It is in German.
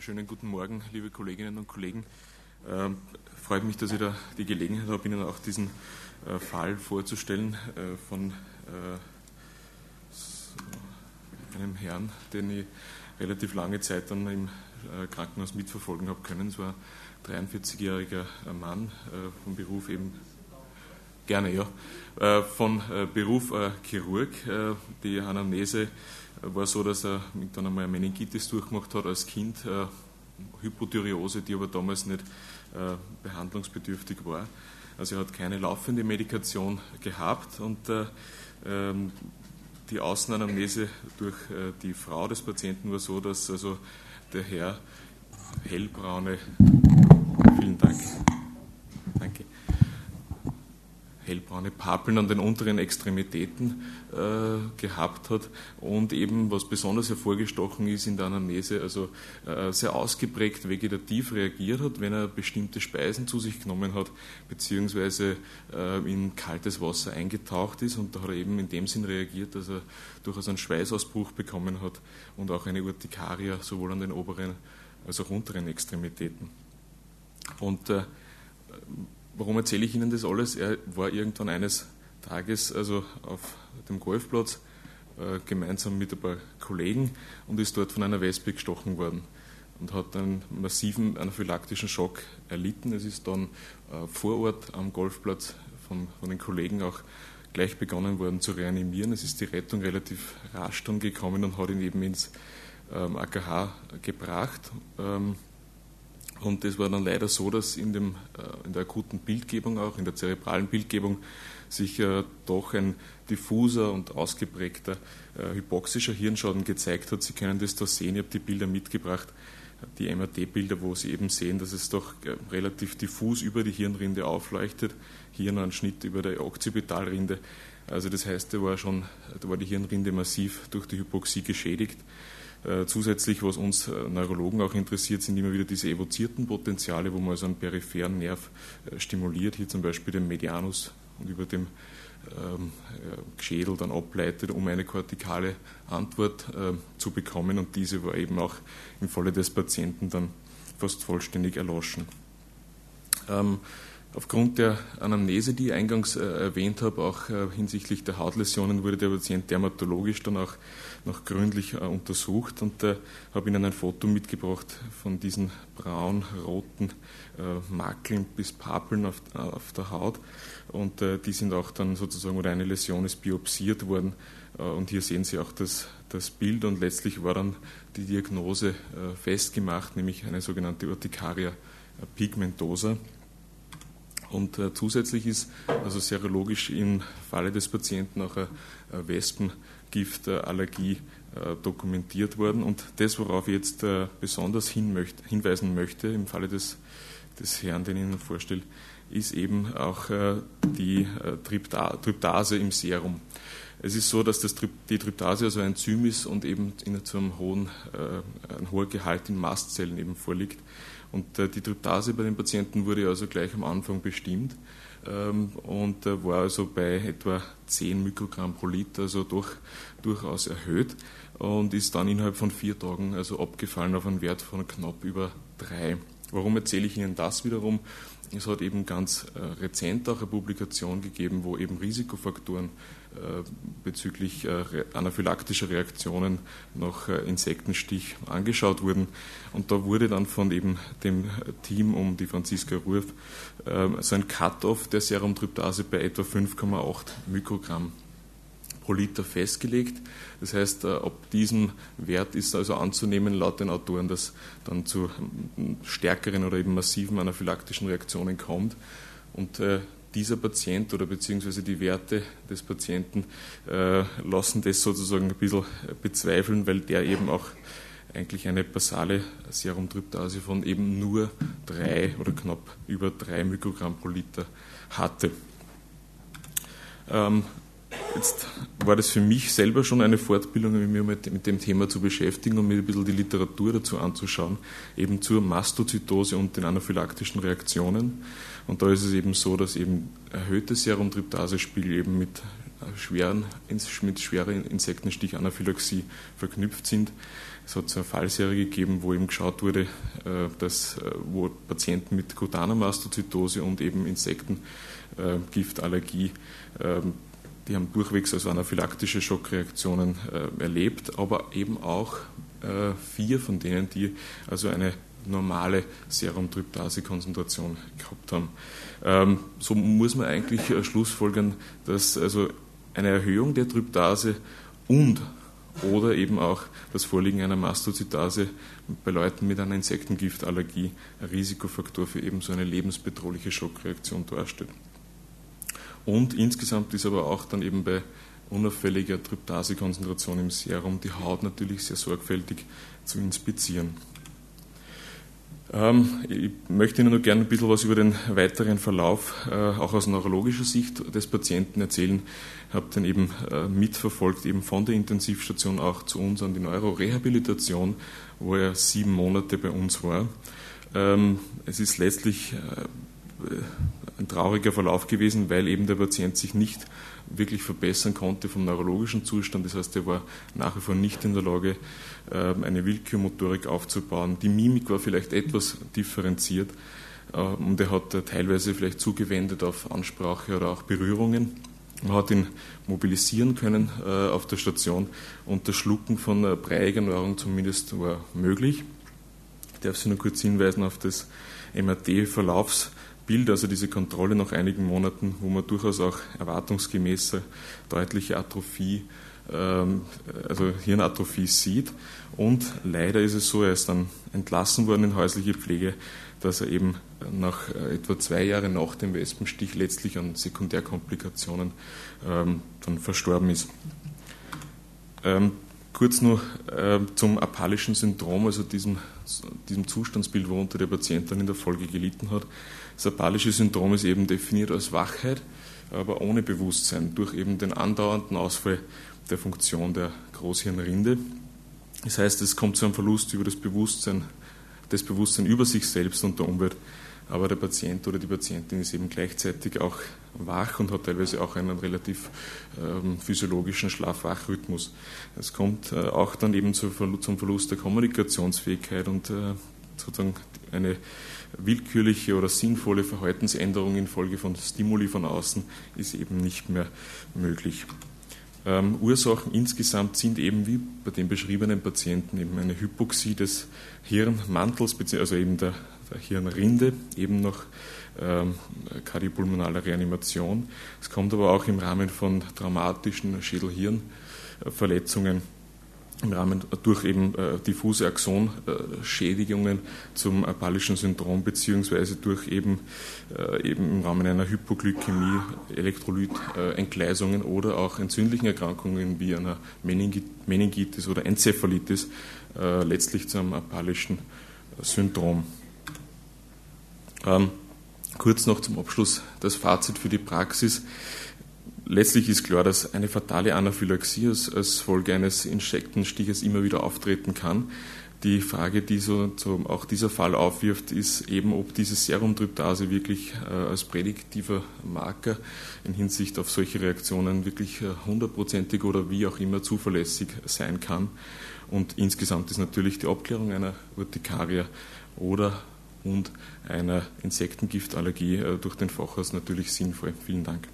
schönen guten Morgen, liebe Kolleginnen und Kollegen. Ähm, freut mich, dass ich da die Gelegenheit habe, Ihnen auch diesen äh, Fall vorzustellen äh, von äh, einem Herrn, den ich relativ lange Zeit dann im äh, Krankenhaus mitverfolgen habe können. Es war ein 43-jähriger äh, Mann, äh, vom Beruf eben gerne, ja, von Beruf Chirurg. Die Anamnese war so, dass er dann einmal eine Meningitis durchgemacht hat als Kind, äh, Hypothyreose, die aber damals nicht äh, behandlungsbedürftig war. Also er hat keine laufende Medikation gehabt und äh, ähm, die Außenanamnese durch äh, die Frau des Patienten war so, dass also der Herr hellbraune, vielen Dank, danke, hellbraune Papeln an den unteren Extremitäten äh, gehabt hat und eben, was besonders hervorgestochen ist in der Anamnese, also äh, sehr ausgeprägt vegetativ reagiert hat, wenn er bestimmte Speisen zu sich genommen hat, beziehungsweise äh, in kaltes Wasser eingetaucht ist und da hat er eben in dem Sinn reagiert, dass er durchaus einen Schweißausbruch bekommen hat und auch eine Urtikaria sowohl an den oberen als auch unteren Extremitäten. Und äh, Warum erzähle ich Ihnen das alles? Er war irgendwann eines Tages also auf dem Golfplatz äh, gemeinsam mit ein paar Kollegen und ist dort von einer Wespe gestochen worden und hat einen massiven anaphylaktischen Schock erlitten. Es ist dann äh, vor Ort am Golfplatz von, von, den Kollegen auch gleich begonnen worden zu reanimieren. Es ist die Rettung relativ rasch dann gekommen und hat ihn eben ins ähm, AKH gebracht. Ähm, und es war dann leider so, dass in, dem, äh, in der akuten Bildgebung auch, in der zerebralen Bildgebung, sich äh, doch ein diffuser und ausgeprägter äh, hypoxischer Hirnschaden gezeigt hat. Sie können das da sehen, ich habe die Bilder mitgebracht, die MRT-Bilder, wo Sie eben sehen, dass es doch relativ diffus über die Hirnrinde aufleuchtet. Hier noch ein Schnitt über der Occipitalrinde. Also das heißt, da war schon, da war die Hirnrinde massiv durch die Hypoxie geschädigt. Äh, zusätzlich, was uns äh, Neurologen auch interessiert, sind immer wieder diese evozierten Potenziale, wo man also einen peripheren Nerv äh, stimuliert, hier zum Beispiel den Medianus und über dem ähm, Schädel dann ableitet, um eine kortikale Antwort zu bekommen. Und diese war eben auch im Falle des Patienten dann fast vollständig erloschen. Ähm, Aufgrund der Anamnese, die ich eingangs äh, erwähnt habe, auch äh, hinsichtlich der Hautläsionen, wurde der Patient dermatologisch dann auch noch gründlich äh, untersucht und äh, habe Ihnen ein Foto mitgebracht von diesen braun-roten äh, Makeln bis Papeln auf, äh, auf der Haut und die sind auch dann sozusagen, oder eine Läsion ist biopsiert worden und hier sehen Sie auch das, das Bild und letztlich war dann die Diagnose festgemacht, nämlich eine sogenannte Urtikaria pigmentosa. Und äh, zusätzlich ist also serologisch im Falle des Patienten auch eine, eine Wespengiftallergie äh, dokumentiert worden. Und das, worauf ich jetzt äh, besonders hin möchte, hinweisen möchte, im Falle des, des Herrn, den ich Ihnen vorstelle, ist eben auch äh, die äh, Tryptase im Serum. Es ist so, dass das, die Tryptase also ein Enzym ist und eben in einem hohen, äh, ein hoher Gehalt in Mastzellen eben vorliegt. Und äh, die Tryptase bei den Patienten wurde also gleich am Anfang bestimmt ähm, und äh, war also bei etwa 10 Mikrogramm pro Liter, also doch durchaus erhöht und ist dann innerhalb von vier Tagen also abgefallen auf einen Wert von knapp über drei. Warum erzähle ich Ihnen das wiederum? Es hat eben ganz äh, rezent auch eine Publikation gegeben, wo eben Risikofaktoren bezüglich äh, anaphylaktischer Reaktionen nach Insektenstich angeschaut wurden. Und da wurde dann von eben dem Team um die Franziska Ruhr so ein Cut-off der Serumtryptase bei etwa 5,8 Mikrogramm pro Liter festgelegt. Das heißt, äh, ab diesem Wert ist also anzunehmen, laut den Autoren, dass dann zu ähm, stärkeren oder eben massiven anaphylaktischen Reaktionen kommt. Und äh, dieser Patient oder beziehungsweise die Werte des Patienten äh, lassen das sozusagen ein bisschen bezweifeln, weil der eben auch eigentlich eine basale Serumtryptase von eben nur drei oder knapp über drei Mikrogramm pro Liter hatte. Ähm, Jetzt war das für mich selber schon eine Fortbildung, mich mit, dem Thema zu beschäftigen und mir ein bisschen die Literatur dazu anzuschauen, eben zur Mastozytose und den anaphylaktischen Reaktionen. Und da ist es eben so, dass eben erhöhte Serumtryptase-Spiegel eben mit schweren, mit schwerer Insektenstich-Anaphylaxie verknüpft sind. Es hat so eine Fallserie gegeben, wo eben geschaut wurde, äh, dass wo Patienten mit kutaner Mastozytose und eben Insektengiftallergie ähm, die haben durchwegs also anaphylaktische Schockreaktionen erlebt, aber eben auch vier von denen, die also eine normale Serumtryptase-Konzentration gehabt haben. Ähm, so muss man eigentlich äh, schlussfolgern, dass also eine Erhöhung der Tryptase und oder eben auch das Vorliegen einer Mastozytase bei Leuten mit einer Insektengiftallergie ein Risikofaktor für eben so eine lebensbedrohliche Schockreaktion darstellt. Und insgesamt ist aber auch dann eben bei unauffälliger Tryptasekonzentration im Serum die Haut natürlich sehr sorgfältig zu inspizieren. Ähm, ich möchte Ihnen nur gerne ein bisschen was über den weiteren Verlauf, äh, auch aus neurologischer Sicht des Patienten erzählen. Ich habe den eben äh, mitverfolgt, eben von der Intensivstation auch zu uns an die Neurorehabilitation, wo er sieben Monate bei uns war. Ähm, es ist letztlich äh, ein trauriger Verlauf gewesen, weil eben der Patient sich nicht wirklich verbessern konnte vom neurologischen Zustand. Das heißt, er war nach wie vor nicht in der Lage, ähm, eine Willkürmotorik aufzubauen. Die Mimik war vielleicht etwas differenziert äh, und er hat teilweise vielleicht zugewendet auf Ansprache oder auch Berührungen. Man hat ihn mobilisieren können äh, auf der Station und das Schlucken von breiiger Nahrung zumindest war möglich. Ich darf Sie nur kurz hinweisen auf das MRT-Verlaufs. Bild, also diese Kontrolle nach einigen Monaten, wo man durchaus auch erwartungsgemäße deutliche Atrophie, ähm, also Hirnatrophie sieht. Und leider ist es so, er ist dann entlassen worden in häusliche Pflege, dass er eben nach äh, etwa zwei Jahren nach dem Wespenstich letztlich an Sekundärkomplikationen ähm, dann verstorben ist. Ähm, kurz noch äh, zum apallischen Syndrom, also diesem, diesem Zustandsbild, worunter der Patient dann in der Folge gelitten hat. Das apalische Syndrom ist eben definiert als Wachheit, aber ohne Bewusstsein, durch eben den andauernden Ausfall der Funktion der Großhirnrinde. Das heißt, es kommt zu einem Verlust über das Bewusstsein, das Bewusstsein über sich selbst und der Umwelt. Aber der Patient oder die Patientin ist eben gleichzeitig auch wach und hat teilweise auch einen relativ ähm, physiologischen Schlaf-Wach-Rhythmus. Es kommt äh, auch dann eben zum Verlust der Kommunikationsfähigkeit und äh, sozusagen eine willkürliche oder sinnvolle Verhaltensänderung infolge von Stimuli von außen ist eben nicht mehr möglich. Ähm, Ursachen insgesamt sind eben wie bei den beschriebenen Patienten eben eine Hypoxie des Hirnmantels, also eben der, der Hirnrinde, eben noch ähm, kardiopulmonaler Reanimation. Es kommt aber auch im Rahmen von traumatischen Schädel-Hirn-Verletzungen im Rahmen durch eben äh, diffuse Axonschädigungen zum apallischen Syndrom beziehungsweise durch eben, äh, eben im Rahmen einer Hypoglykämie, Elektrolytentgleisungen oder auch entzündlichen Erkrankungen wie einer Meningitis oder Enzephalitis äh, letztlich zum apallischen Syndrom. Ähm, kurz noch zum Abschluss das Fazit für die Praxis letztlich ist klar, dass eine fatale Anaphylaxie als, als Folge eines Insektenstiches immer wieder auftreten kann. Die Frage, die so, so, auch dieser Fall aufwirft, ist eben, ob diese Serumtryptase wirklich äh, als prädiktiver Marker in Hinsicht auf solche Reaktionen wirklich äh, hundertprozentig oder wie auch immer zuverlässig sein kann. Und insgesamt ist natürlich die Abklärung einer Urtikaria oder und einer Insektengiftallergie äh, durch den Facharzt natürlich sinnvoll. Vielen Dank.